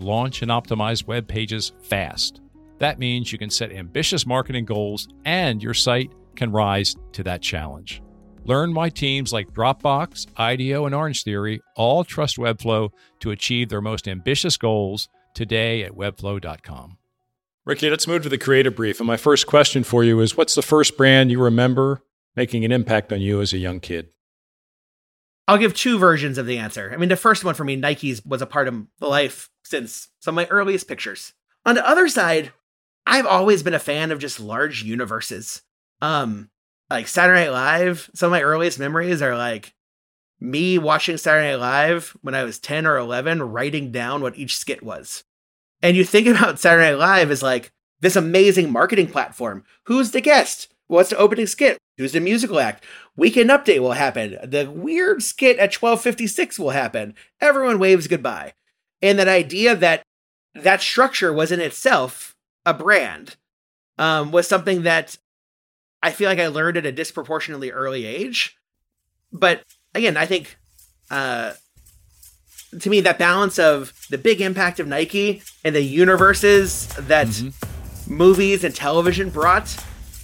launch, and optimize web pages fast. That means you can set ambitious marketing goals and your site can rise to that challenge. Learn why teams like Dropbox, IDEO, and Orange Theory all trust Webflow to achieve their most ambitious goals today at webflow.com. Ricky, let's move to the creative brief. And my first question for you is what's the first brand you remember making an impact on you as a young kid? I'll give two versions of the answer. I mean, the first one for me, Nike's was a part of the life since some of my earliest pictures. On the other side, I've always been a fan of just large universes. Um, like Saturday Night Live, some of my earliest memories are like me watching Saturday Night Live when I was 10 or 11, writing down what each skit was. And you think about Saturday Night Live as like this amazing marketing platform. Who's the guest? What's the opening skit? Who's the musical act? Weekend update will happen. The weird skit at 1256 will happen. Everyone waves goodbye. And that idea that that structure was in itself a brand um, was something that I feel like I learned at a disproportionately early age. But again, I think uh, to me, that balance of the big impact of Nike and the universes that mm-hmm. movies and television brought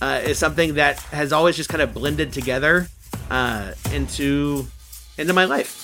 uh, is something that has always just kind of blended together uh, into into my life.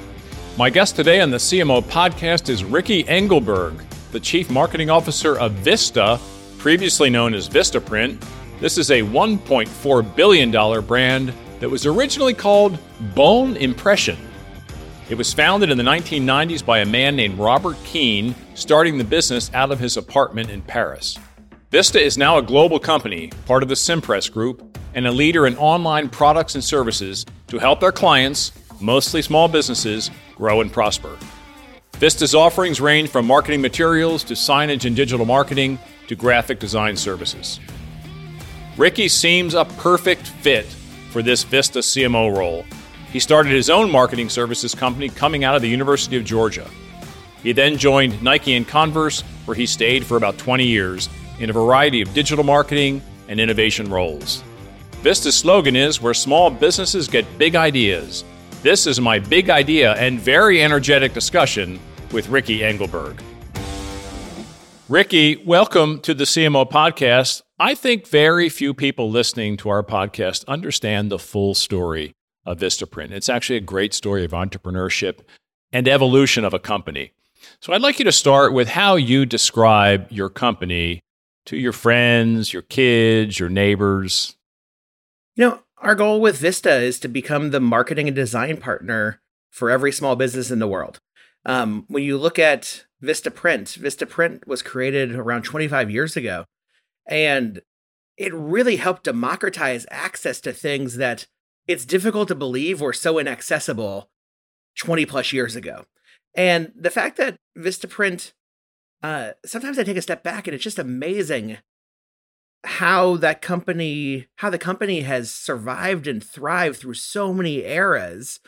My guest today on the CMO podcast is Ricky Engelberg, the Chief Marketing Officer of Vista, previously known as Vistaprint. This is a $1.4 billion brand that was originally called Bonne Impression. It was founded in the 1990s by a man named Robert Keane, starting the business out of his apartment in Paris. Vista is now a global company, part of the Cimpress Group, and a leader in online products and services to help their clients, mostly small businesses, grow and prosper. Vista's offerings range from marketing materials to signage and digital marketing to graphic design services. Ricky seems a perfect fit for this Vista CMO role he started his own marketing services company coming out of the University of Georgia. He then joined Nike and Converse, where he stayed for about 20 years in a variety of digital marketing and innovation roles. Vista's slogan is Where small businesses get big ideas. This is my big idea and very energetic discussion with Ricky Engelberg. Ricky, welcome to the CMO podcast. I think very few people listening to our podcast understand the full story of Vistaprint. It's actually a great story of entrepreneurship and evolution of a company. So I'd like you to start with how you describe your company to your friends, your kids, your neighbors. You know, our goal with Vista is to become the marketing and design partner for every small business in the world. Um, when you look at Vista Print, Vista Print was created around 25 years ago, and it really helped democratize access to things that it's difficult to believe were so inaccessible 20 plus years ago. And the fact that Vistaprint, uh, sometimes I take a step back and it's just amazing how that company, how the company has survived and thrived through so many eras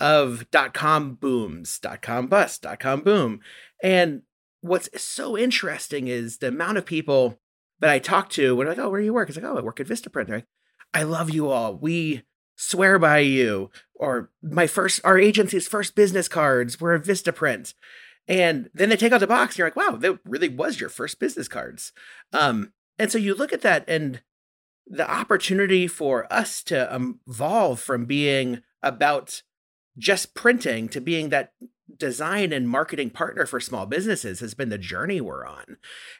of dot com booms, dot com bust, dot com boom. And what's so interesting is the amount of people that I talk to when I'm like, oh, where do you work? It's like, oh, I work at Vistaprint. They're like, I love you all. We swear by you or my first our agency's first business cards were vistaprint and then they take out the box and you're like wow that really was your first business cards um and so you look at that and the opportunity for us to evolve from being about just printing to being that design and marketing partner for small businesses has been the journey we're on.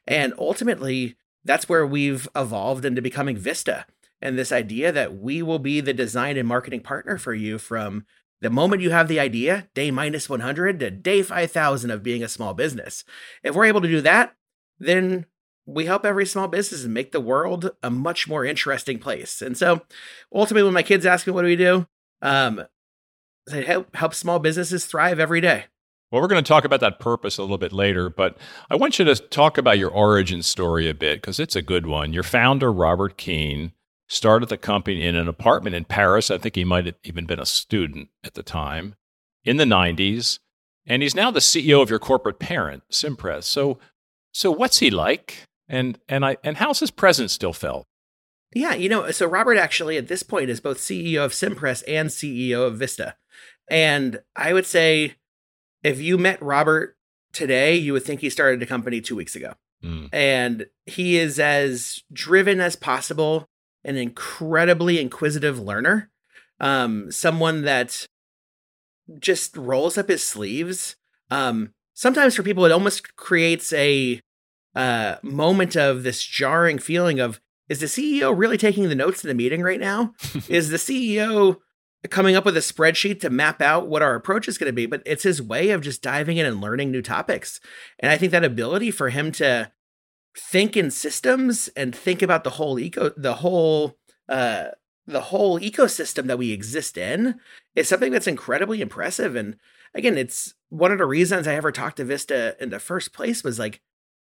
And ultimately, that's where we've evolved into becoming Vista and this idea that we will be the design and marketing partner for you from the moment you have the idea, day minus 100 to day 5000 of being a small business. If we're able to do that, then we help every small business make the world a much more interesting place. And so ultimately, when my kids ask me, what do we do? Um, I help, help small businesses thrive every day. Well, we're going to talk about that purpose a little bit later, but I want you to talk about your origin story a bit because it's a good one. Your founder, Robert Keane, started the company in an apartment in Paris. I think he might have even been a student at the time in the 90s. And he's now the CEO of your corporate parent, Cimpress. So, so what's he like? And and I and how's his presence still felt? Yeah, you know, so Robert actually at this point is both CEO of Cimpress and CEO of Vista. And I would say if you met Robert today, you would think he started a company two weeks ago. Mm. And he is as driven as possible, an incredibly inquisitive learner, um, someone that just rolls up his sleeves. Um, sometimes for people, it almost creates a uh, moment of this jarring feeling of is the CEO really taking the notes in the meeting right now? is the CEO coming up with a spreadsheet to map out what our approach is going to be? But it's his way of just diving in and learning new topics. And I think that ability for him to think in systems and think about the whole eco, the whole, uh, the whole ecosystem that we exist in is something that's incredibly impressive. And again, it's one of the reasons I ever talked to Vista in the first place was like,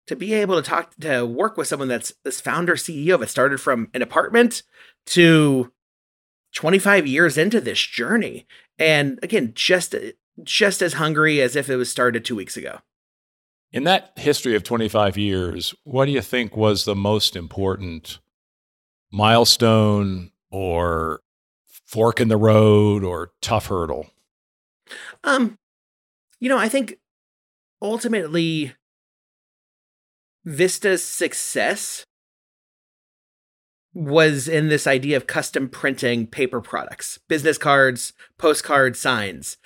to be able to talk to work with someone that's this founder CEO of it started from an apartment to 25 years into this journey. And again just just as hungry as if it was started 2 weeks ago. In that history of 25 years what do you think was the most important milestone or fork in the road or tough hurdle? Um you know i think ultimately Vista's success was in this idea of custom printing paper products, business cards, postcard signs.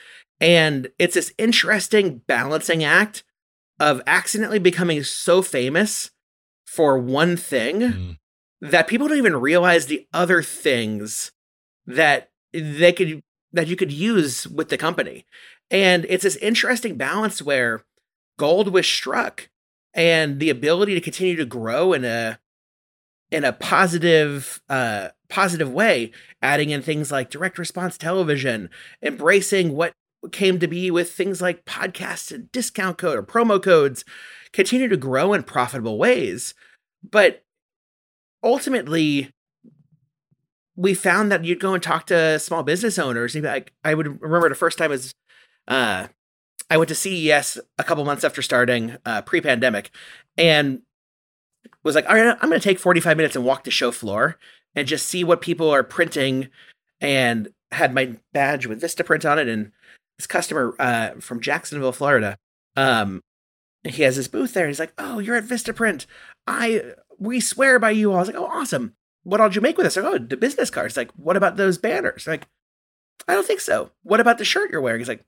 And it's this interesting balancing act of accidentally becoming so famous for one thing mm. that people don't even realize the other things that they could that you could use with the company. And it's this interesting balance where gold was struck and the ability to continue to grow in a in a positive uh positive way adding in things like direct response television embracing what came to be with things like podcasts and discount code or promo codes continue to grow in profitable ways. But ultimately we found that you'd go and talk to small business owners and like i would remember the first time as uh I went to CES a couple months after starting uh, pre-pandemic, and was like, all right, I'm going to take 45 minutes and walk the show floor and just see what people are printing. And had my badge with Vista print on it, and this customer uh, from Jacksonville, Florida, um, he has his booth there. He's like, "Oh, you're at Vista Print. I we swear by you." I was like, "Oh, awesome. What all did you make with us?" Like, "Oh, the business cards." Like, "What about those banners?" Like, "I don't think so." What about the shirt you're wearing? He's like,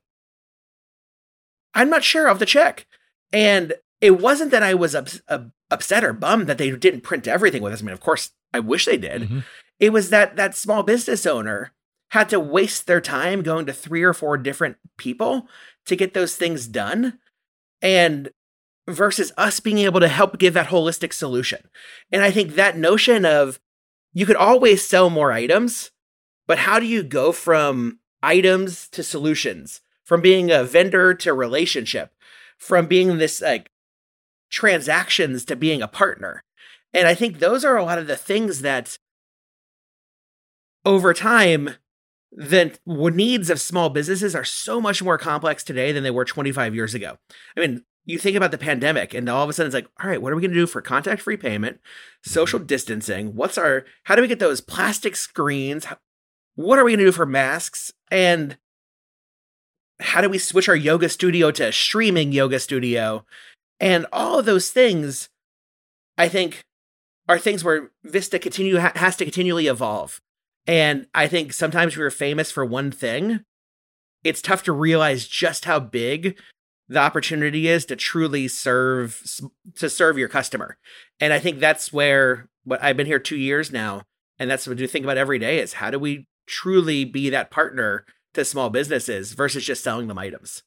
I'm not sure of the check. And it wasn't that I was ups- uh, upset or bummed that they didn't print everything with us. I mean, of course, I wish they did. Mm-hmm. It was that that small business owner had to waste their time going to three or four different people to get those things done. And versus us being able to help give that holistic solution. And I think that notion of you could always sell more items, but how do you go from items to solutions? From being a vendor to relationship, from being this like transactions to being a partner. And I think those are a lot of the things that over time, the needs of small businesses are so much more complex today than they were 25 years ago. I mean, you think about the pandemic and all of a sudden it's like, all right, what are we going to do for contact free payment, social mm-hmm. distancing? What's our, how do we get those plastic screens? What are we going to do for masks? And how do we switch our yoga studio to a streaming yoga studio? And all of those things, I think, are things where Vista continue ha- has to continually evolve. And I think sometimes we're famous for one thing. it's tough to realize just how big the opportunity is to truly serve to serve your customer. And I think that's where what I've been here 2 years now and that's what we think about every day is how do we truly be that partner to small businesses versus just selling them items.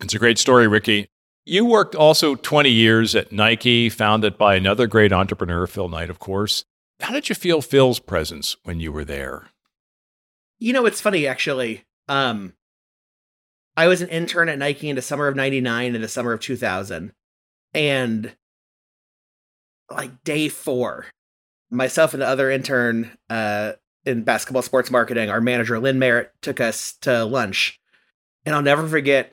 It's a great story, Ricky. You worked also 20 years at Nike, founded by another great entrepreneur, Phil Knight, of course. How did you feel Phil's presence when you were there? You know, it's funny actually. Um, I was an intern at Nike in the summer of 99 and the summer of 2000. And like day four, myself and the other intern uh, in basketball sports marketing, our manager, Lynn Merritt, took us to lunch. And I'll never forget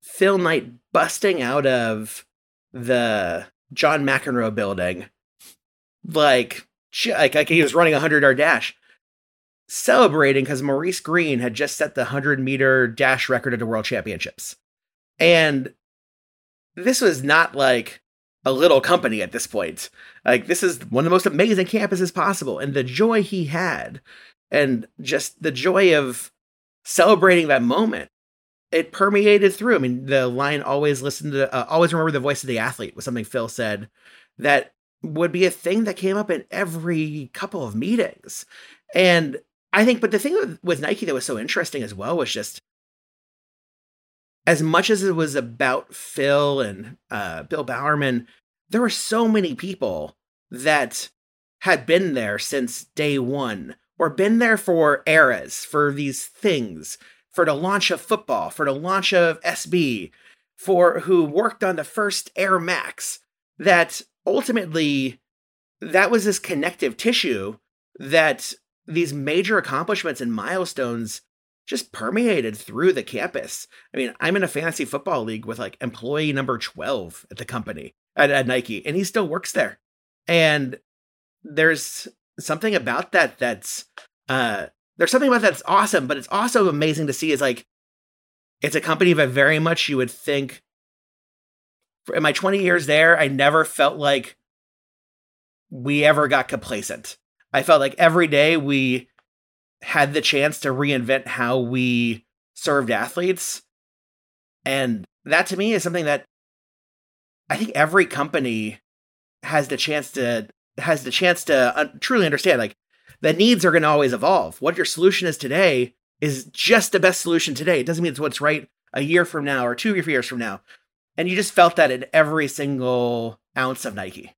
Phil Knight busting out of the John McEnroe building like, like, like he was running a 100 yard dash celebrating because Maurice Greene had just set the 100 meter dash record at the World Championships. And this was not like a little company at this point. Like, this is one of the most amazing campuses possible. And the joy he had, and just the joy of celebrating that moment, it permeated through. I mean, the line always listen to, uh, always remember the voice of the athlete was something Phil said that would be a thing that came up in every couple of meetings. And I think, but the thing with, with Nike that was so interesting as well was just as much as it was about Phil and uh, Bill Bowerman, there were so many people that had been there since day one or been there for eras, for these things, for the launch of football, for the launch of SB, for who worked on the first Air Max, that ultimately that was this connective tissue that these major accomplishments and milestones just permeated through the campus. I mean, I'm in a fantasy football league with like employee number 12 at the company at, at Nike, and he still works there. And there's something about that that's uh there's something about that that's awesome, but it's also amazing to see is like it's a company that very much you would think in my 20 years there, I never felt like we ever got complacent. I felt like every day we had the chance to reinvent how we served athletes. And that to me is something that I think every company has the chance to has the chance to uh, truly understand like the needs are going to always evolve. What your solution is today is just the best solution today. It doesn't mean it's what's right a year from now or two years from now. And you just felt that in every single ounce of Nike.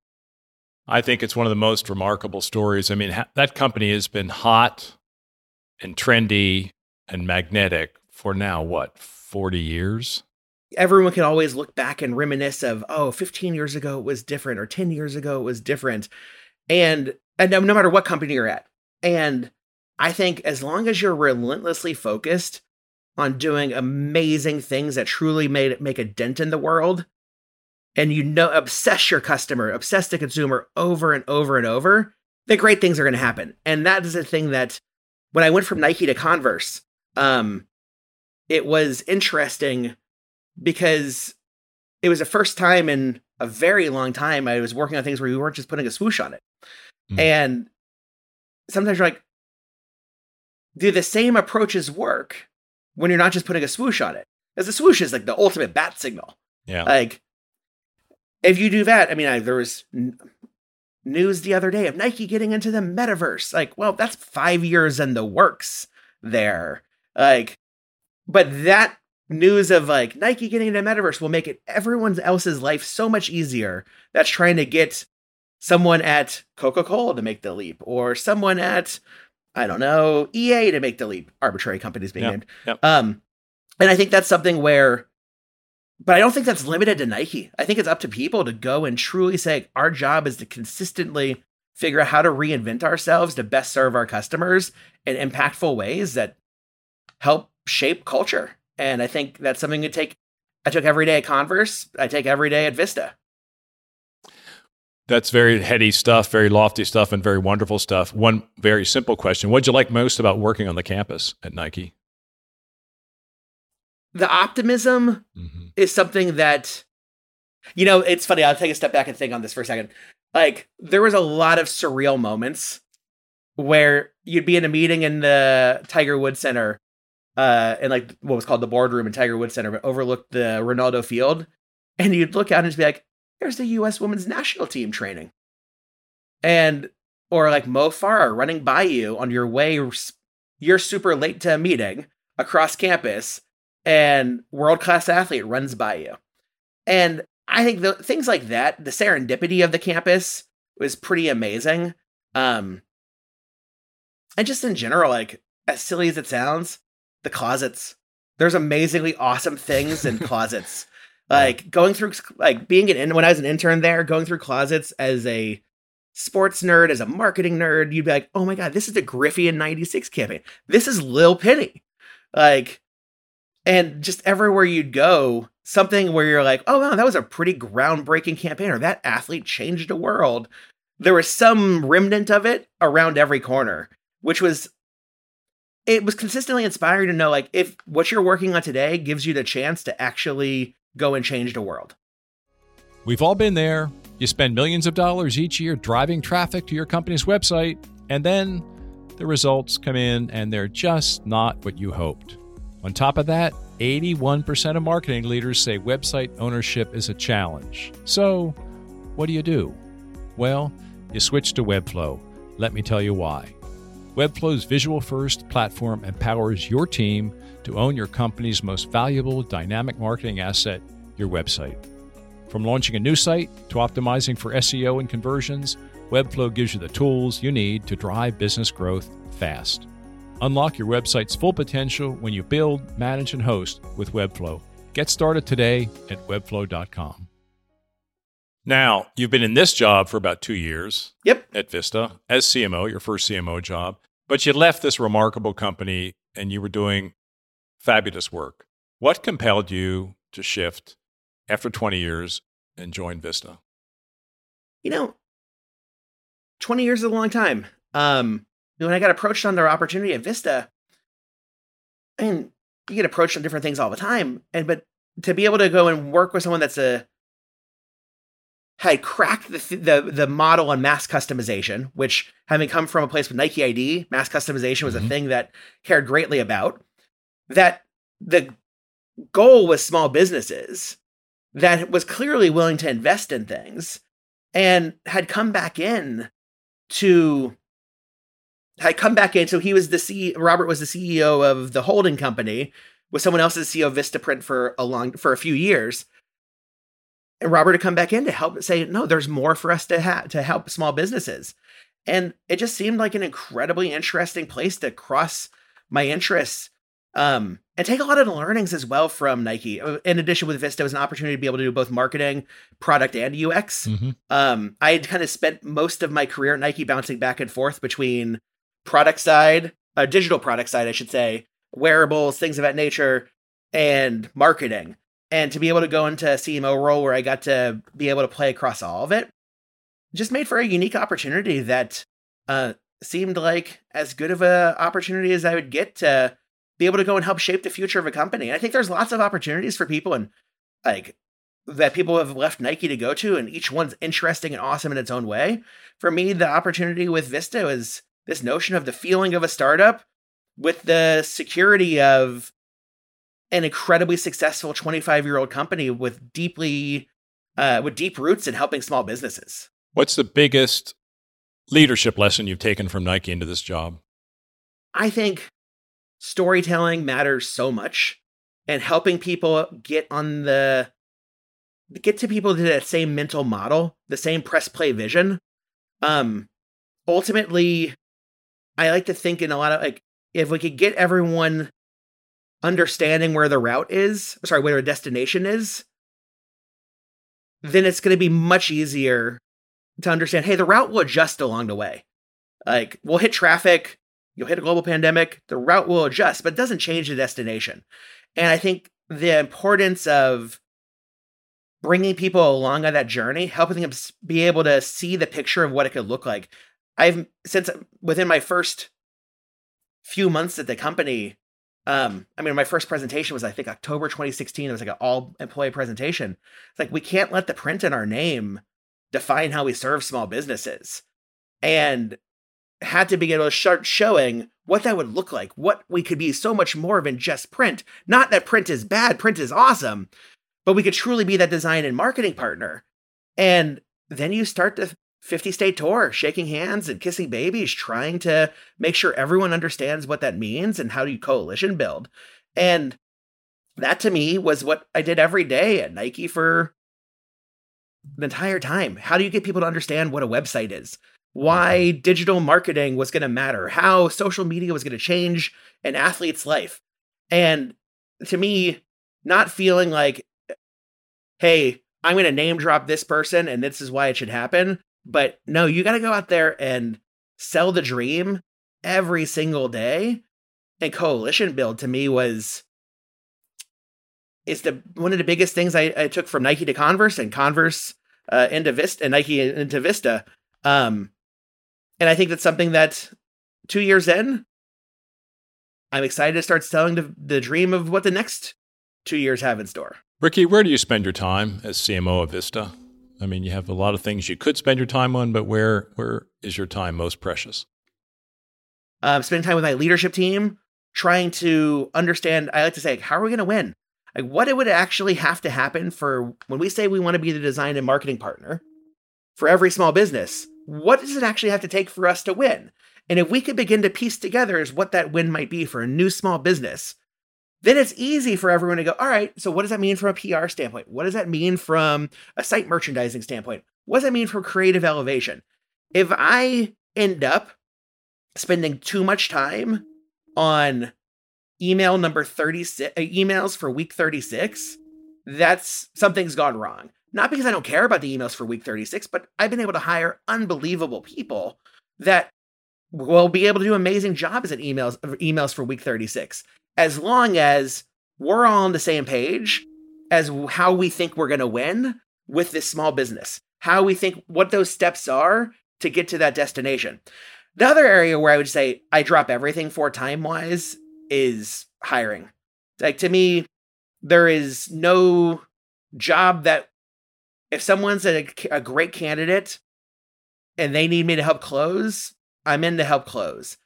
I think it's one of the most remarkable stories. I mean, ha- that company has been hot and trendy and magnetic for now, what, 40 years? Everyone can always look back and reminisce of, oh, 15 years ago it was different, or 10 years ago it was different. And, and no, matter what company you're at. And I think as long as you're relentlessly focused on doing amazing things that truly made make a dent in the world, and you know obsess your customer, obsess the consumer over and over and over, the great things are going to happen. And that is a thing that when I went from Nike to Converse, um, it was interesting because it was the first time in a very long time I was working on things where we weren't just putting a swoosh on it. Mm. And sometimes you're like, do the same approaches work when you're not just putting a swoosh on it? Because the swoosh is like the ultimate bat signal. Yeah. Like if you do that, I mean, I, there was news the other day of Nike getting into the metaverse. Like, well, that's five years in the works there. Like, but that news of like Nike getting into metaverse will make it everyone else's life so much easier. That's trying to get someone at Coca Cola to make the leap, or someone at I don't know EA to make the leap. Arbitrary companies being yep. named. Yep. Um, and I think that's something where but I don't think that's limited to Nike. I think it's up to people to go and truly say, our job is to consistently figure out how to reinvent ourselves to best serve our customers in impactful ways that help shape culture. And I think that's something you take. I took every day at Converse. I take every day at Vista. That's very heady stuff, very lofty stuff, and very wonderful stuff. One very simple question What'd you like most about working on the campus at Nike? The optimism mm-hmm. is something that you know it's funny i'll take a step back and think on this for a second like there was a lot of surreal moments where you'd be in a meeting in the tiger woods center uh, in like what was called the boardroom in Tiger Woods Center, but overlooked the Ronaldo Field, and you'd look out and just be like, "There's the U.S. Women's National Team training," and or like Mo Farah running by you on your way. You're super late to a meeting across campus, and world class athlete runs by you, and I think the things like that, the serendipity of the campus was pretty amazing. Um, and just in general, like as silly as it sounds, the closets. There's amazingly awesome things in closets. like going through like being an when I was an intern there, going through closets as a sports nerd, as a marketing nerd, you'd be like, oh my god, this is the Griffian 96 campaign. This is Lil Penny. Like and just everywhere you'd go, something where you're like, oh wow, that was a pretty groundbreaking campaign, or that athlete changed the world. There was some remnant of it around every corner, which was it was consistently inspiring to know like if what you're working on today gives you the chance to actually go and change the world. We've all been there. You spend millions of dollars each year driving traffic to your company's website, and then the results come in and they're just not what you hoped. On top of that, 81% of marketing leaders say website ownership is a challenge. So, what do you do? Well, you switch to Webflow. Let me tell you why. Webflow's visual first platform empowers your team to own your company's most valuable dynamic marketing asset, your website. From launching a new site to optimizing for SEO and conversions, Webflow gives you the tools you need to drive business growth fast. Unlock your website's full potential when you build, manage, and host with Webflow. Get started today at webflow.com. Now, you've been in this job for about two years. Yep. At Vista as CMO, your first CMO job. But you left this remarkable company and you were doing fabulous work. What compelled you to shift after 20 years and join Vista? You know, 20 years is a long time. Um, when I got approached on their opportunity at Vista, I mean, you get approached on different things all the time. And but to be able to go and work with someone that's a had cracked the, the the model on mass customization, which having come from a place with Nike ID, mass customization was mm-hmm. a thing that cared greatly about. That the goal was small businesses that was clearly willing to invest in things and had come back in to had come back in. So he was the CEO. Robert was the CEO of the holding company, with someone else as CEO of Vistaprint for a long for a few years and Robert to come back in to help say, no, there's more for us to have to help small businesses. And it just seemed like an incredibly interesting place to cross my interests um, and take a lot of the learnings as well from Nike. Uh, in addition, with Vista, was an opportunity to be able to do both marketing, product, and UX. Mm-hmm. Um, I had kind of spent most of my career at Nike bouncing back and forth between product side, uh, digital product side, I should say, wearables, things of that nature, and marketing and to be able to go into a CMO role where I got to be able to play across all of it just made for a unique opportunity that uh, seemed like as good of a opportunity as I would get to be able to go and help shape the future of a company. And I think there's lots of opportunities for people and like that people have left Nike to go to, and each one's interesting and awesome in its own way. For me, the opportunity with Vista is this notion of the feeling of a startup with the security of an incredibly successful 25 year old company with deeply uh, with deep roots in helping small businesses. What's the biggest leadership lesson you've taken from Nike into this job? I think storytelling matters so much and helping people get on the get to people to that same mental model, the same press play vision. Um ultimately I like to think in a lot of like if we could get everyone understanding where the route is, sorry, where the destination is, then it's going to be much easier to understand hey, the route will adjust along the way. Like, we'll hit traffic, you'll hit a global pandemic, the route will adjust, but it doesn't change the destination. And I think the importance of bringing people along on that journey, helping them be able to see the picture of what it could look like. I've, since within my first few months at the company, um, I mean, my first presentation was, I think, October 2016. It was like an all employee presentation. It's like, we can't let the print in our name define how we serve small businesses. And had to be able to start showing what that would look like, what we could be so much more than just print. Not that print is bad, print is awesome, but we could truly be that design and marketing partner. And then you start the 50 state tour, shaking hands and kissing babies, trying to make sure everyone understands what that means and how do you coalition build. And that to me was what I did every day at Nike for the entire time. How do you get people to understand what a website is? Why digital marketing was going to matter? How social media was going to change an athlete's life? And to me, not feeling like, hey, I'm going to name drop this person and this is why it should happen. But no, you got to go out there and sell the dream every single day. And coalition build to me was is the one of the biggest things I, I took from Nike to Converse and Converse uh, into Vista and Nike into Vista. Um, and I think that's something that two years in, I'm excited to start selling the, the dream of what the next two years have in store. Ricky, where do you spend your time as CMO of Vista? I mean, you have a lot of things you could spend your time on, but where where is your time most precious? Um, spending time with my leadership team, trying to understand. I like to say, how are we going to win? Like, what it would actually have to happen for when we say we want to be the design and marketing partner for every small business? What does it actually have to take for us to win? And if we could begin to piece together is what that win might be for a new small business, then it's easy for everyone to go, all right, so what does that mean from a PR standpoint? What does that mean from a site merchandising standpoint? What does that mean from creative elevation? If I end up spending too much time on email number 36 uh, emails for week 36, that's something's gone wrong. Not because I don't care about the emails for week 36, but I've been able to hire unbelievable people that will be able to do amazing jobs at emails emails for week 36 as long as we're all on the same page as how we think we're going to win with this small business, how we think what those steps are to get to that destination. The other area where I would say I drop everything for time wise is hiring. Like to me, there is no job that if someone's a, a great candidate and they need me to help close, I'm in to help close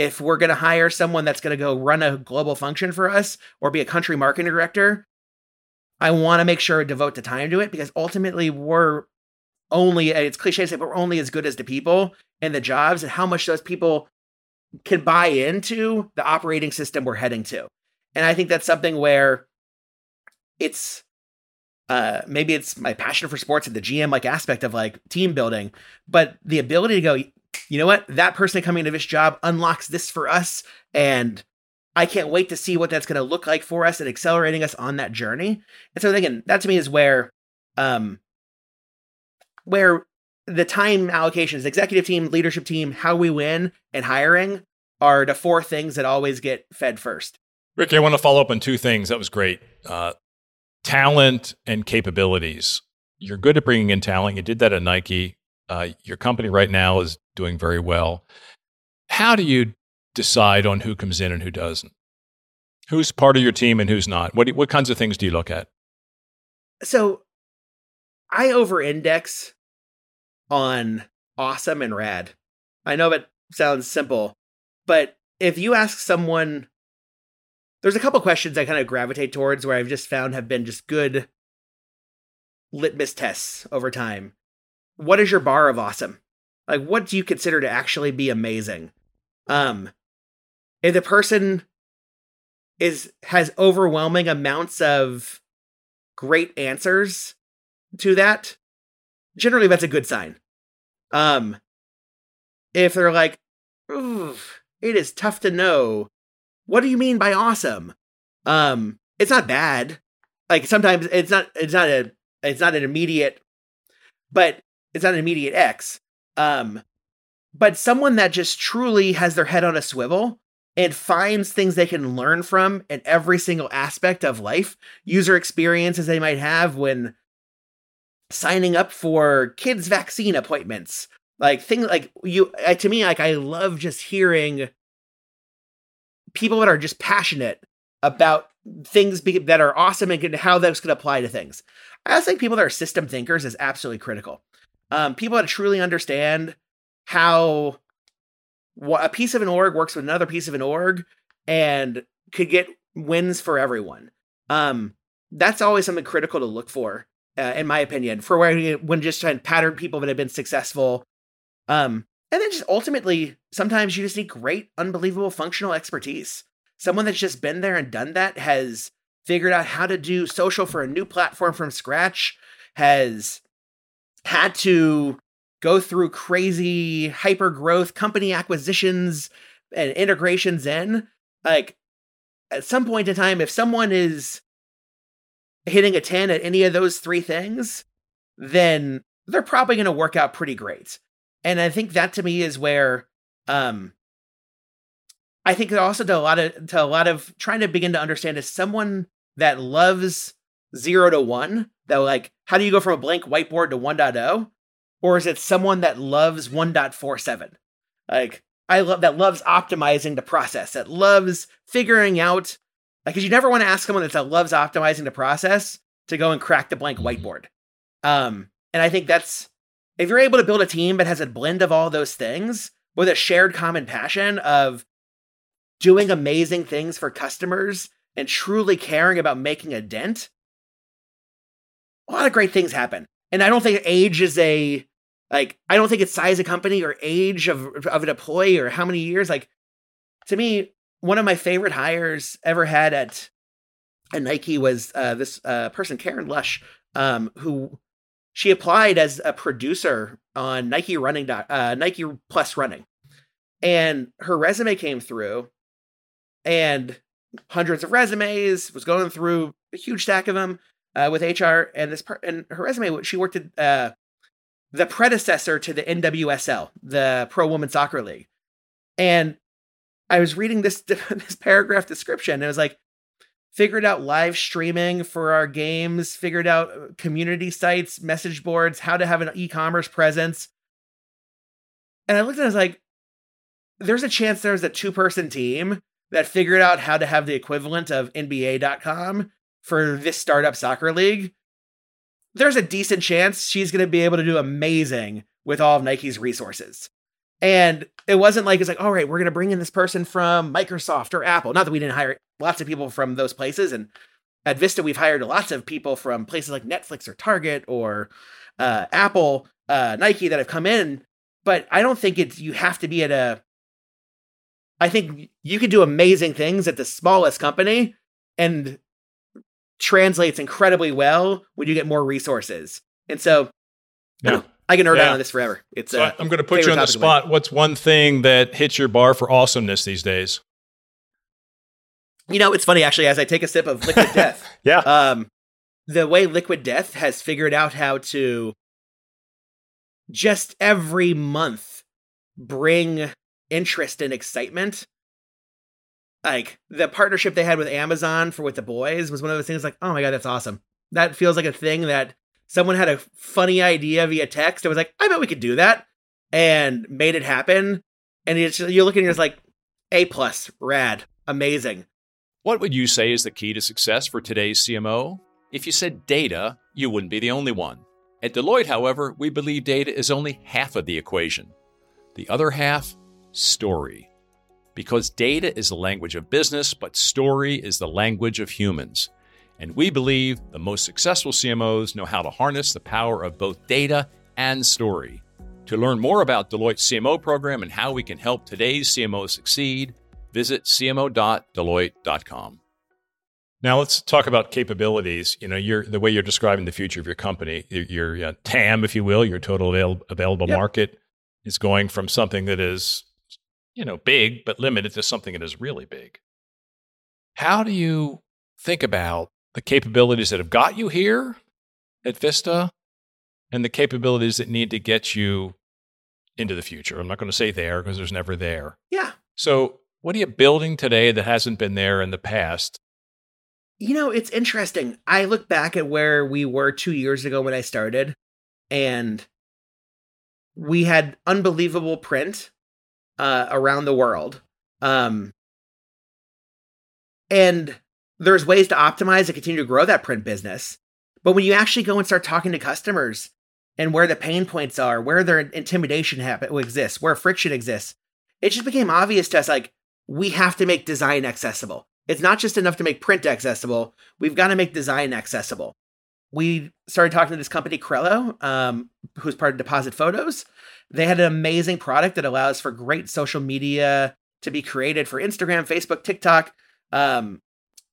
if we're going to hire someone that's going to go run a global function for us or be a country marketing director, I want to make sure I devote the time to it because ultimately we're only, it's cliche to say, but we're only as good as the people and the jobs and how much those people can buy into the operating system we're heading to. And I think that's something where it's uh, maybe it's my passion for sports and the GM like aspect of like team building, but the ability to go, you know what? That person coming to this job unlocks this for us. And I can't wait to see what that's going to look like for us and accelerating us on that journey. And so again, that to me is where, um, where the time allocations, executive team, leadership team, how we win, and hiring are the four things that always get fed first. Ricky, I want to follow up on two things. That was great. Uh, talent and capabilities. You're good at bringing in talent. You did that at Nike. Uh, your company right now is doing very well. How do you decide on who comes in and who doesn't? Who's part of your team and who's not? What, what kinds of things do you look at? So I over index on awesome and rad. I know it sounds simple, but if you ask someone, there's a couple questions I kind of gravitate towards where I've just found have been just good litmus tests over time what is your bar of awesome? Like what do you consider to actually be amazing? Um if the person is has overwhelming amounts of great answers to that, generally that's a good sign. Um if they're like, it is tough to know. What do you mean by awesome? Um, it's not bad. Like sometimes it's not it's not a it's not an immediate but it's not an immediate X. Um, but someone that just truly has their head on a swivel and finds things they can learn from in every single aspect of life, user experiences they might have when signing up for kids' vaccine appointments, like things like you. To me, like I love just hearing people that are just passionate about things be- that are awesome and how going to apply to things. I also think people that are system thinkers is absolutely critical um, people that truly understand how a piece of an org works with another piece of an org and could get wins for everyone. Um, that's always something critical to look for, uh, in my opinion, for where when just trying to pattern people that have been successful. Um, and then just ultimately, sometimes you just need great, unbelievable functional expertise. Someone that's just been there and done that has figured out how to do social for a new platform from scratch, has had to go through crazy hyper growth company acquisitions and integrations in. Like at some point in time, if someone is hitting a 10 at any of those three things, then they're probably going to work out pretty great. And I think that to me is where um I think also to a lot of to a lot of trying to begin to understand is someone that loves 0 to 1, that like how do you go from a blank whiteboard to 1.0 or is it someone that loves 1.47? Like I love that loves optimizing the process, that loves figuring out like cuz you never want to ask someone that loves optimizing the process to go and crack the blank whiteboard. Um and I think that's if you're able to build a team that has a blend of all those things with a shared common passion of doing amazing things for customers and truly caring about making a dent, a lot of great things happen. And I don't think age is a like I don't think it's size of company or age of of an employee or how many years. Like to me, one of my favorite hires ever had at at Nike was uh, this uh, person Karen Lush, um, who she applied as a producer on Nike Running uh, Nike Plus Running, and her resume came through, and hundreds of resumes was going through a huge stack of them uh, with HR, and this part and her resume she worked at uh, the predecessor to the NWSL, the Pro Women Soccer League, and I was reading this this paragraph description, and it was like figured out live streaming for our games, figured out uh, community sites, message boards, how to have an e-commerce presence. And I looked it, I was like, there's a chance there's a two-person team that figured out how to have the equivalent of NBA.com for this startup soccer league. There's a decent chance she's going to be able to do amazing with all of Nike's resources. And it wasn't like it's like, all right, we're gonna bring in this person from Microsoft or Apple. Not that we didn't hire lots of people from those places, and at Vista we've hired lots of people from places like Netflix or Target or uh, Apple, uh, Nike that have come in. But I don't think it's you have to be at a. I think you could do amazing things at the smallest company, and translates incredibly well when you get more resources. And so, yeah. I can nerd yeah. out on this forever. It's so uh, I'm going to put you on the spot. What's one thing that hits your bar for awesomeness these days? You know, it's funny actually. As I take a sip of Liquid Death, yeah, um, the way Liquid Death has figured out how to just every month bring interest and excitement. Like the partnership they had with Amazon for with the boys was one of those things. Like, oh my god, that's awesome. That feels like a thing that someone had a funny idea via text. I was like, I bet we could do that, and made it happen. And you're looking, you're like, A plus, rad, amazing. What would you say is the key to success for today's CMO? If you said data, you wouldn't be the only one. At Deloitte, however, we believe data is only half of the equation. The other half, story. Because data is the language of business, but story is the language of humans. And we believe the most successful CMOs know how to harness the power of both data and story. To learn more about Deloitte's CMO program and how we can help today's CMOs succeed, visit cmo.deloitte.com. Now let's talk about capabilities. You know, you're, the way you're describing the future of your company, your, your uh, TAM, if you will, your total avail- available yep. market, is going from something that is, you know, big but limited to something that is really big. How do you think about the capabilities that have got you here at Vista and the capabilities that need to get you into the future. I'm not going to say there because there's never there. Yeah. So, what are you building today that hasn't been there in the past? You know, it's interesting. I look back at where we were two years ago when I started, and we had unbelievable print uh, around the world. Um, and there's ways to optimize and continue to grow that print business. But when you actually go and start talking to customers and where the pain points are, where their intimidation exists, where friction exists, it just became obvious to us like we have to make design accessible. It's not just enough to make print accessible. We've got to make design accessible. We started talking to this company, Crello, um, who's part of Deposit Photos. They had an amazing product that allows for great social media to be created for Instagram, Facebook, TikTok, um,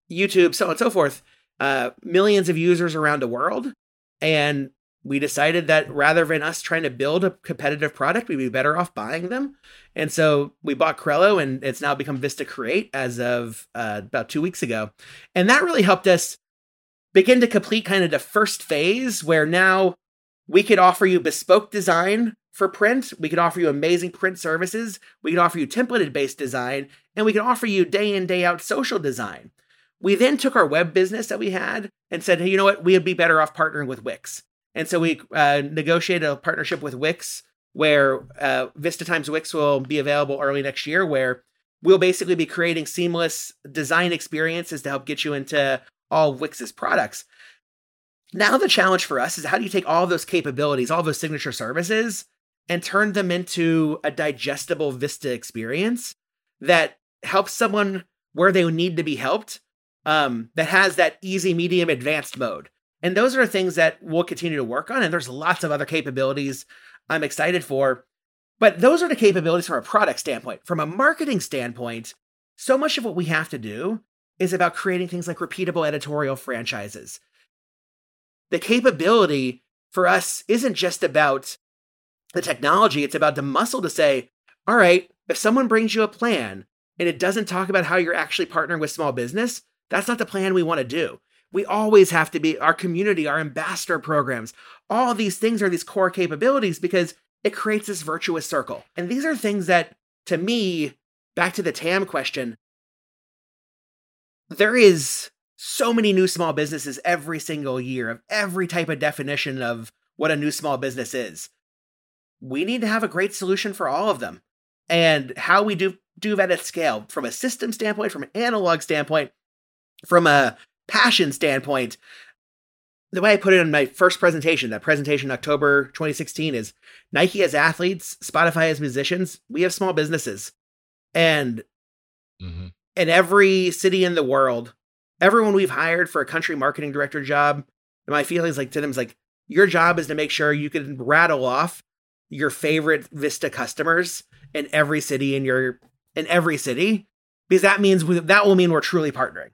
YouTube, so on and so forth. Uh, millions of users around the world. And we decided that rather than us trying to build a competitive product, we'd be better off buying them. And so we bought Crello, and it's now become Vista Create as of uh, about two weeks ago. And that really helped us begin to complete kind of the first phase where now we could offer you bespoke design for print. We could offer you amazing print services. We could offer you templated based design, and we could offer you day in, day out social design. We then took our web business that we had and said, hey, you know what? We'd be better off partnering with Wix. And so we uh, negotiated a partnership with Wix where uh, Vista times Wix will be available early next year, where we'll basically be creating seamless design experiences to help get you into all Wix's products. Now, the challenge for us is how do you take all those capabilities, all those signature services, and turn them into a digestible Vista experience that helps someone where they need to be helped, um, that has that easy, medium, advanced mode. And those are things that we'll continue to work on. And there's lots of other capabilities I'm excited for. But those are the capabilities from a product standpoint. From a marketing standpoint, so much of what we have to do is about creating things like repeatable editorial franchises. The capability for us isn't just about the technology, it's about the muscle to say, all right, if someone brings you a plan and it doesn't talk about how you're actually partnering with small business, that's not the plan we want to do. We always have to be our community, our ambassador programs. All these things are these core capabilities because it creates this virtuous circle. And these are things that, to me, back to the TAM question, there is so many new small businesses every single year of every type of definition of what a new small business is. We need to have a great solution for all of them. And how we do do that at scale from a system standpoint, from an analog standpoint, from a passion standpoint, the way I put it in my first presentation, that presentation in October 2016 is Nike as athletes, Spotify as musicians, we have small businesses. And mm-hmm. In every city in the world, everyone we've hired for a country marketing director job, my feelings like to them is like, your job is to make sure you can rattle off your favorite Vista customers in every city in your in every city because that means that will mean we're truly partnering.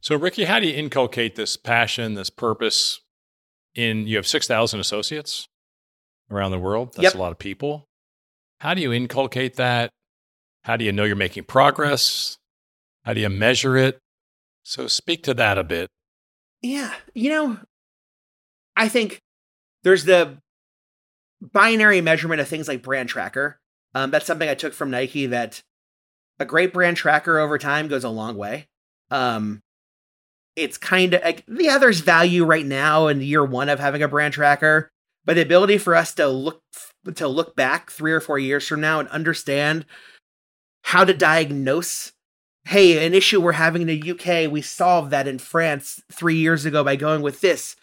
So, Ricky, how do you inculcate this passion, this purpose in you have 6,000 associates around the world? That's yep. a lot of people. How do you inculcate that? How do you know you're making progress? How do you measure it? So, speak to that a bit. Yeah. You know, I think there's the binary measurement of things like brand tracker. Um, that's something I took from Nike that a great brand tracker over time goes a long way. Um, it's kind of like the others value right now in year one of having a brand tracker, but the ability for us to look to look back three or four years from now and understand how to diagnose hey an issue we're having in the uk we solved that in france three years ago by going with this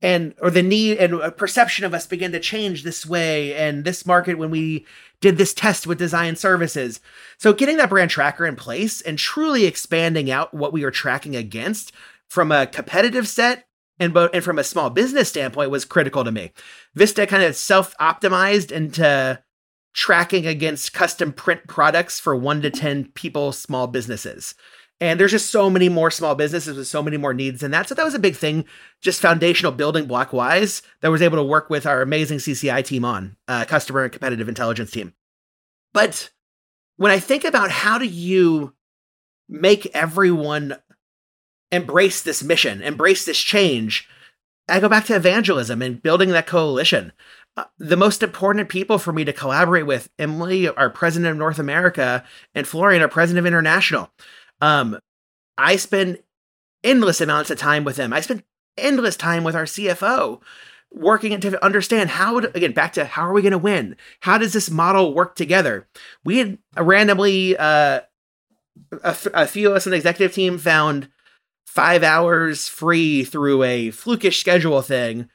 and or the need and perception of us began to change this way and this market when we did this test with design services so getting that brand tracker in place and truly expanding out what we are tracking against from a competitive set and both and from a small business standpoint was critical to me. Vista kind of self-optimized into tracking against custom print products for 1 to 10 people small businesses. And there's just so many more small businesses with so many more needs than that. So that was a big thing, just foundational building block wise, that was able to work with our amazing CCI team on, uh, customer and competitive intelligence team. But when I think about how do you make everyone embrace this mission, embrace this change. I go back to evangelism and building that coalition. Uh, the most important people for me to collaborate with, Emily, our president of North America, and Florian, our president of International. Um, I spend endless amounts of time with them. I spend endless time with our CFO working to understand how to, again back to how are we going to win how does this model work together we had randomly uh, a, a few of us on the executive team found five hours free through a flukish schedule thing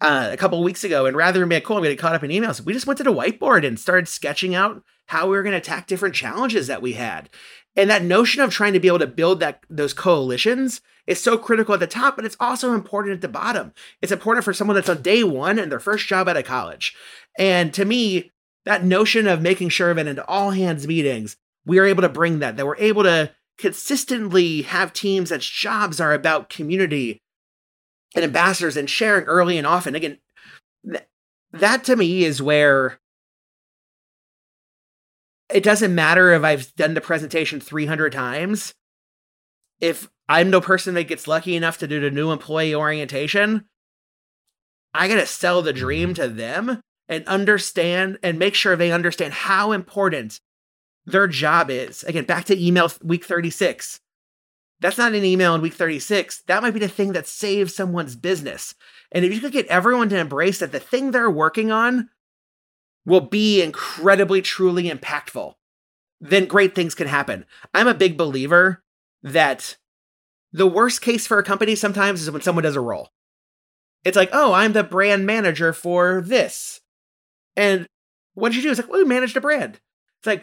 uh, a couple weeks ago, and rather than being cool, I'm getting caught up in emails. We just went to the whiteboard and started sketching out how we were going to attack different challenges that we had. And that notion of trying to be able to build that those coalitions is so critical at the top, but it's also important at the bottom. It's important for someone that's on day one and their first job out of college. And to me, that notion of making sure that in all hands meetings, we are able to bring that, that we're able to consistently have teams that's jobs are about community and ambassadors and sharing early and often. Again, th- that to me is where it doesn't matter if I've done the presentation 300 times. If I'm the person that gets lucky enough to do the new employee orientation, I got to sell the dream to them and understand and make sure they understand how important their job is. Again, back to email week 36. That's not an email in week 36. That might be the thing that saves someone's business. And if you could get everyone to embrace that the thing they're working on will be incredibly, truly impactful, then great things can happen. I'm a big believer that the worst case for a company sometimes is when someone does a role. It's like, oh, I'm the brand manager for this. And what did you do? It's like, well, we managed a brand. It's like,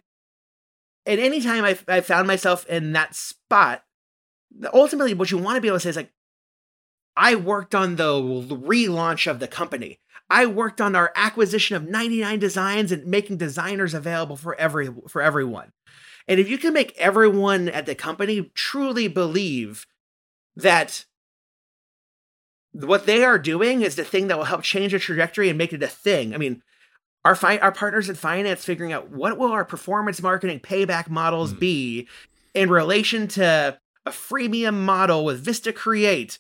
and anytime I, I found myself in that spot, ultimately what you want to be able to say is like, I worked on the relaunch of the company. I worked on our acquisition of 99 designs and making designers available for every for everyone. And if you can make everyone at the company truly believe that what they are doing is the thing that will help change the trajectory and make it a thing. I mean, our fi- our partners in finance figuring out what will our performance marketing payback models mm. be in relation to a freemium model with Vista Create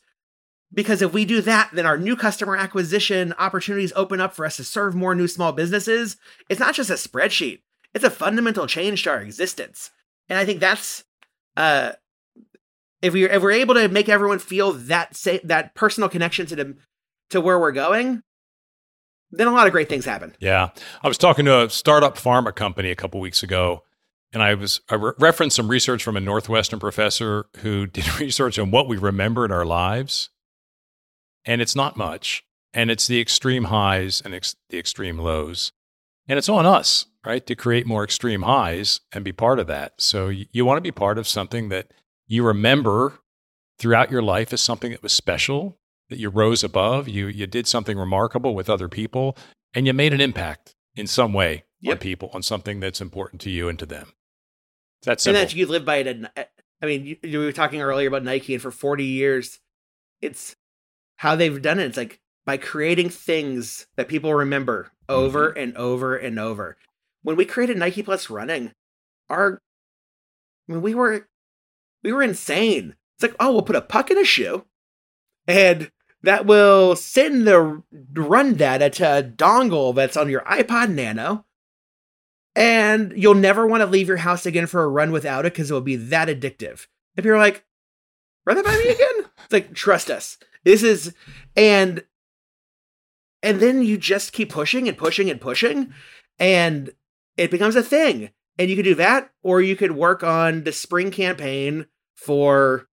because if we do that, then our new customer acquisition opportunities open up for us to serve more new small businesses. It's not just a spreadsheet, it's a fundamental change to our existence. And I think that's uh if we're if we're able to make everyone feel that say, that personal connection to the to where we're going, then a lot of great things happen. Yeah. I was talking to a startup pharma company a couple weeks ago and I was I re- referenced some research from a Northwestern professor who did research on what we remember in our lives and it's not much. And it's the extreme highs and ex- the extreme lows. And it's on us, right, to create more extreme highs and be part of that. So you, you want to be part of something that you remember throughout your life as something that was special, that you rose above, you you did something remarkable with other people, and you made an impact in some way yep. on people on something that's important to you and to them. That's simple. And that you live by it. And I mean, you, you were talking earlier about Nike, and for forty years, it's how they've done it. It's like by creating things that people remember over mm-hmm. and over and over. When we created Nike Plus Running, our I mean, we were we were insane. It's like, oh, we'll put a puck in a shoe, and that will send the run data to a dongle that's on your iPod Nano, and you'll never want to leave your house again for a run without it because it will be that addictive. If you're like, run that by me again, it's like, trust us. This is and and then you just keep pushing and pushing and pushing and it becomes a thing. And you could do that or you could work on the spring campaign for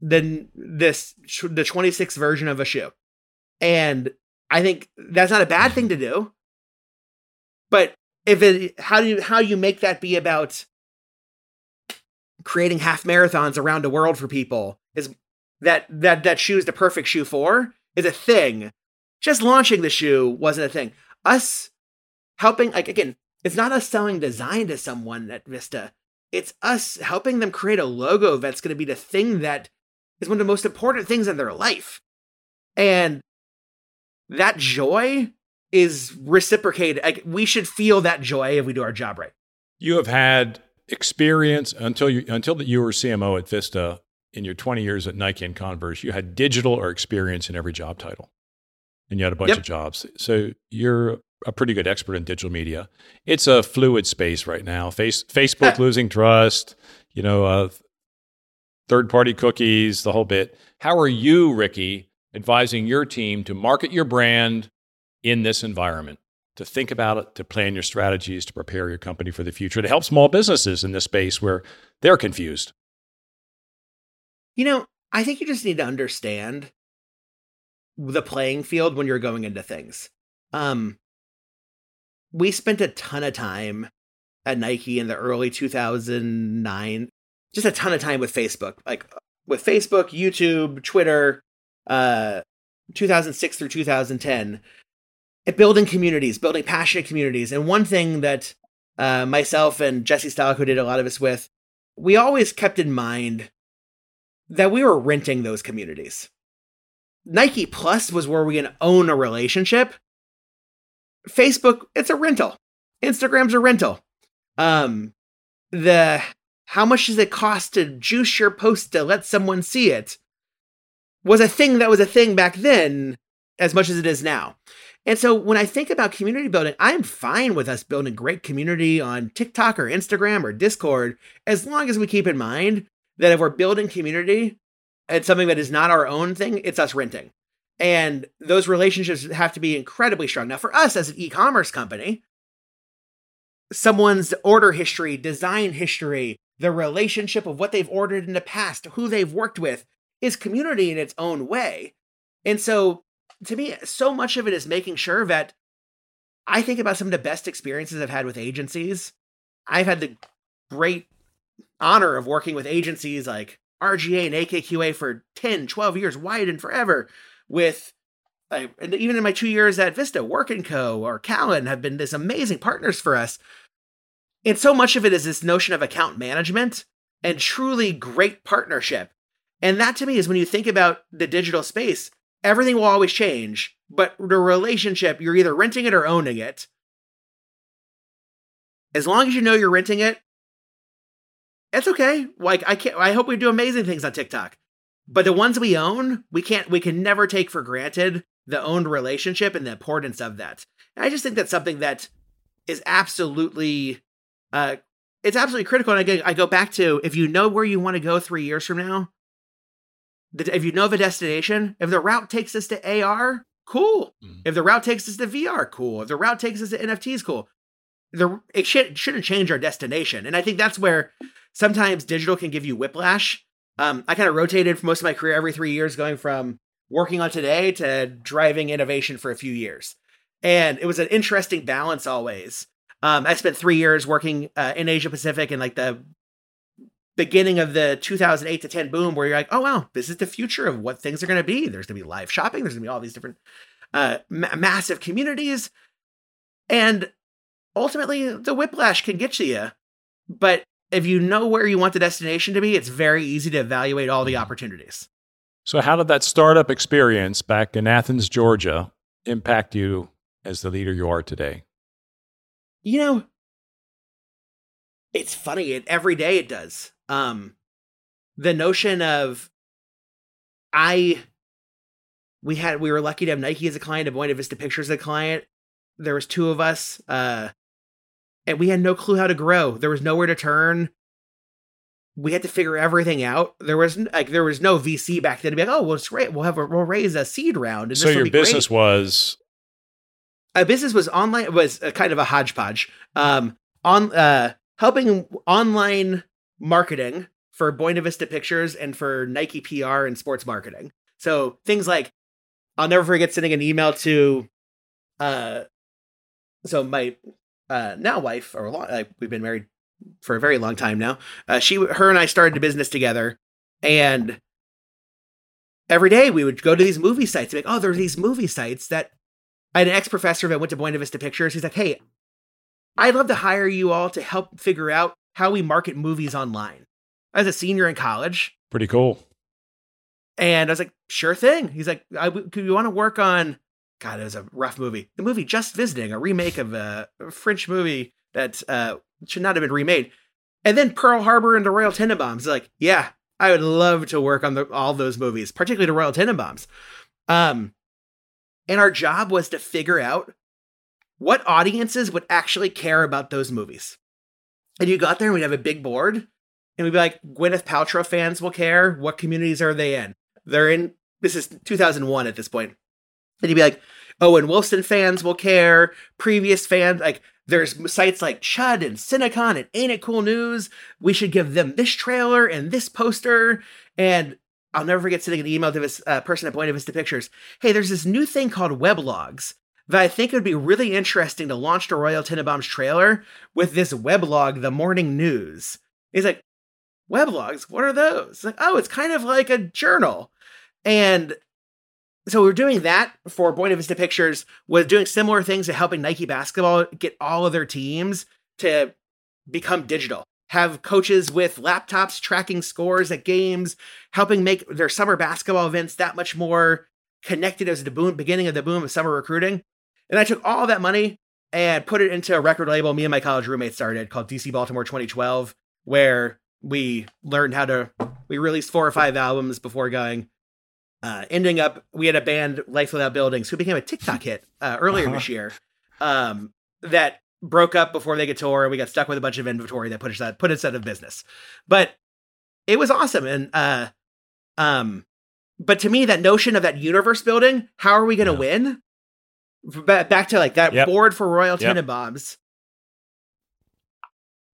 the this the 26th version of a shoe. And I think that's not a bad thing to do. But if it how do you how you make that be about creating half marathons around the world for people is that that that shoe is the perfect shoe for is a thing. Just launching the shoe wasn't a thing. Us helping, like again, it's not us selling design to someone at Vista. It's us helping them create a logo that's going to be the thing that is one of the most important things in their life. And that joy is reciprocated. Like, we should feel that joy if we do our job right. You have had experience until you until you were CMO at Vista in your 20 years at Nike and Converse, you had digital or experience in every job title. And you had a bunch yep. of jobs. So you're a pretty good expert in digital media. It's a fluid space right now. Face, Facebook losing trust, you know, uh, third party cookies, the whole bit. How are you, Ricky, advising your team to market your brand in this environment? To think about it, to plan your strategies, to prepare your company for the future, to help small businesses in this space where they're confused. You know, I think you just need to understand the playing field when you're going into things. Um, we spent a ton of time at Nike in the early 2009, just a ton of time with Facebook, like with Facebook, YouTube, Twitter, uh, 2006 through 2010, at building communities, building passionate communities. And one thing that uh, myself and Jesse Stollak, who did a lot of this with, we always kept in mind that we were renting those communities. Nike Plus was where we can own a relationship. Facebook, it's a rental. Instagram's a rental. Um, the how much does it cost to juice your post to let someone see it was a thing that was a thing back then as much as it is now. And so when I think about community building, I'm fine with us building great community on TikTok or Instagram or Discord as long as we keep in mind that if we're building community and something that is not our own thing, it's us renting. And those relationships have to be incredibly strong. Now, for us as an e commerce company, someone's order history, design history, the relationship of what they've ordered in the past, who they've worked with, is community in its own way. And so, to me, so much of it is making sure that I think about some of the best experiences I've had with agencies. I've had the great honor of working with agencies like RGA and AKQA for 10, 12 years, Wieden forever, with and even in my two years at Vista, Work and Co. or Callan have been this amazing partners for us. And so much of it is this notion of account management and truly great partnership. And that to me is when you think about the digital space, everything will always change, but the relationship, you're either renting it or owning it. As long as you know you're renting it, it's okay. Like I can't I hope we do amazing things on TikTok. But the ones we own, we can't we can never take for granted the owned relationship and the importance of that. And I just think that's something that is absolutely uh it's absolutely critical. And go, I go back to if you know where you want to go three years from now, if you know the destination, if the route takes us to AR, cool. Mm. If the route takes us to VR, cool. If the route takes us to NFTs, cool. The it should, shouldn't change our destination, and I think that's where sometimes digital can give you whiplash. Um, I kind of rotated for most of my career every three years, going from working on today to driving innovation for a few years, and it was an interesting balance always. Um, I spent three years working uh, in Asia Pacific and like the beginning of the 2008 to 10 boom where you're like, oh, wow, this is the future of what things are going to be. There's going to be live shopping. There's going to be all these different uh, ma- massive communities. And ultimately, the whiplash can get to you. But if you know where you want the destination to be, it's very easy to evaluate all the opportunities. So, how did that startup experience back in Athens, Georgia, impact you as the leader you are today? You know, it's funny. It, every day it does um the notion of I we had we were lucky to have Nike as a client, a Buena Vista Pictures as a client. There was two of us, uh, and we had no clue how to grow. There was nowhere to turn. We had to figure everything out. There was like there was no VC back then to be like, oh, well, it's great. We'll have a, we'll raise a seed round. And so your business great. was a business was online was a kind of a hodgepodge. Um, on uh, helping online marketing for Buena Vista Pictures and for Nike PR and sports marketing. So things like I'll never forget sending an email to uh so my uh now wife or long, like we've been married for a very long time now. Uh she her and I started a business together and every day we would go to these movie sites like oh there's these movie sites that I had an ex-professor that went to Buena Vista Pictures. He's like, "Hey, I'd love to hire you all to help figure out how we market movies online as a senior in college. Pretty cool. And I was like, sure thing. He's like, I, could you want to work on? God, it was a rough movie. The movie Just Visiting, a remake of a French movie that uh, should not have been remade. And then Pearl Harbor and the Royal Tenenbaums. Like, yeah, I would love to work on the, all those movies, particularly the Royal Tenenbaums. Um, and our job was to figure out what audiences would actually care about those movies. And you got there and we'd have a big board and we'd be like, Gwyneth Paltrow fans will care. What communities are they in? They're in, this is 2001 at this point. And you'd be like, Owen Wilson fans will care. Previous fans, like, there's sites like Chud and Cinecon and Ain't It Cool News. We should give them this trailer and this poster. And I'll never forget sending an email to this uh, person at Buena Vista Pictures. Hey, there's this new thing called weblogs that I think it would be really interesting to launch the Royal Tenenbaums trailer with this weblog, the morning news. He's like, weblogs, what are those? Like, oh, it's kind of like a journal. And so we are doing that for Buena Vista Pictures, was doing similar things to helping Nike basketball get all of their teams to become digital. Have coaches with laptops tracking scores at games, helping make their summer basketball events that much more connected as the boom beginning of the boom of summer recruiting. And I took all that money and put it into a record label me and my college roommate started called DC Baltimore 2012, where we learned how to we released four or five albums before going uh, ending up we had a band life without buildings who became a tiktok hit uh, earlier uh-huh. this year um, that broke up before they could tour and we got stuck with a bunch of inventory that put us out put us out of business but it was awesome and uh um but to me that notion of that universe building how are we going to yeah. win back to like that yep. board for royal yep. tenenbaums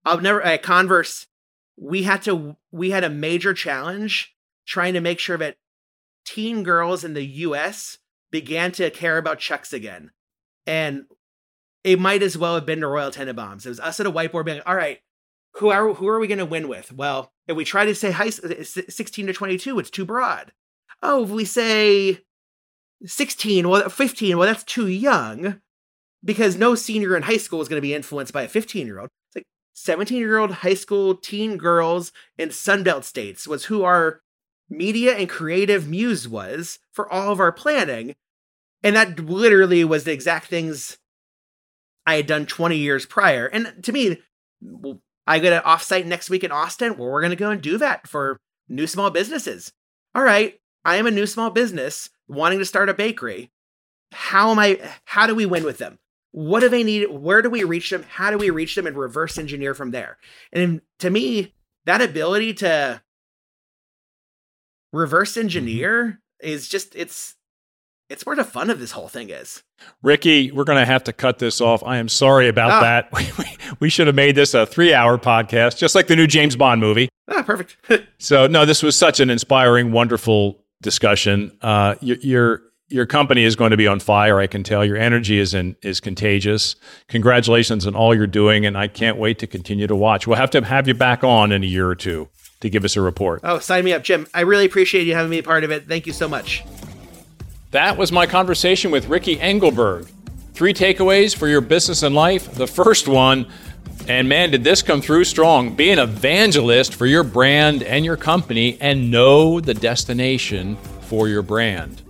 i've never at converse we had to we had a major challenge trying to make sure that teen girls in the US began to care about Chucks again. And it might as well have been the Royal Tenenbaums. It was us at a whiteboard being, all right, who are who are we going to win with? Well, if we try to say high, uh, 16 to 22, it's too broad. Oh, if we say 16, well, 15, well, that's too young because no senior in high school is going to be influenced by a 15 year old. It's like 17 year old high school teen girls in Sunbelt states was who our media and creative muse was for all of our planning. And that literally was the exact things I had done 20 years prior. And to me, I get an offsite next week in Austin where we're going to go and do that for new small businesses. All right, I am a new small business wanting to start a bakery. How am I, how do we win with them? what do they need? Where do we reach them? How do we reach them and reverse engineer from there? And to me, that ability to reverse mm-hmm. engineer is just it's it's where the fun of this whole thing is. Ricky, we're going to have to cut this off. I am sorry about ah. that. We, we, should have made this a three hour podcast, just like the new James Bond movie. Ah, perfect. so, no, this was such an inspiring, wonderful discussion. Uh, you're your company is going to be on fire. I can tell your energy is in, is contagious. Congratulations on all you're doing, and I can't wait to continue to watch. We'll have to have you back on in a year or two to give us a report. Oh, sign me up, Jim. I really appreciate you having me a part of it. Thank you so much. That was my conversation with Ricky Engelberg. Three takeaways for your business and life. The first one, and man, did this come through strong. Be an evangelist for your brand and your company and know the destination for your brand.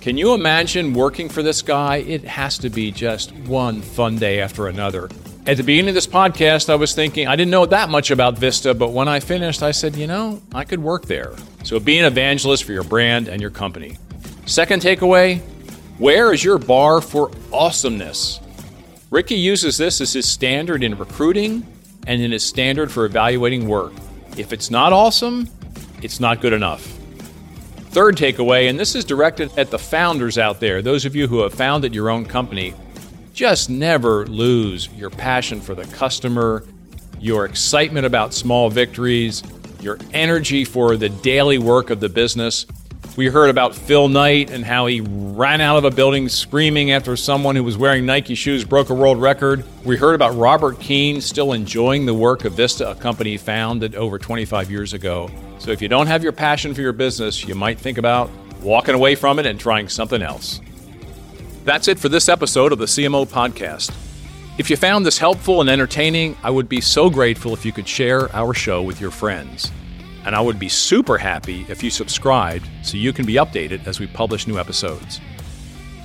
Can you imagine working for this guy? It has to be just one fun day after another. At the beginning of this podcast, I was thinking I didn't know that much about Vista, but when I finished, I said, you know, I could work there. So be an evangelist for your brand and your company. Second takeaway where is your bar for awesomeness? Ricky uses this as his standard in recruiting and in his standard for evaluating work. If it's not awesome, it's not good enough. Third takeaway, and this is directed at the founders out there, those of you who have founded your own company, just never lose your passion for the customer, your excitement about small victories, your energy for the daily work of the business. We heard about Phil Knight and how he ran out of a building screaming after someone who was wearing Nike shoes broke a world record. We heard about Robert Keane still enjoying the work of Vista, a company founded over 25 years ago. So if you don't have your passion for your business, you might think about walking away from it and trying something else. That's it for this episode of the CMO Podcast. If you found this helpful and entertaining, I would be so grateful if you could share our show with your friends. And I would be super happy if you subscribed so you can be updated as we publish new episodes.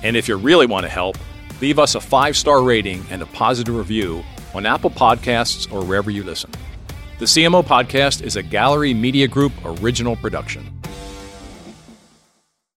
And if you really want to help, leave us a five star rating and a positive review on Apple Podcasts or wherever you listen. The CMO Podcast is a Gallery Media Group original production.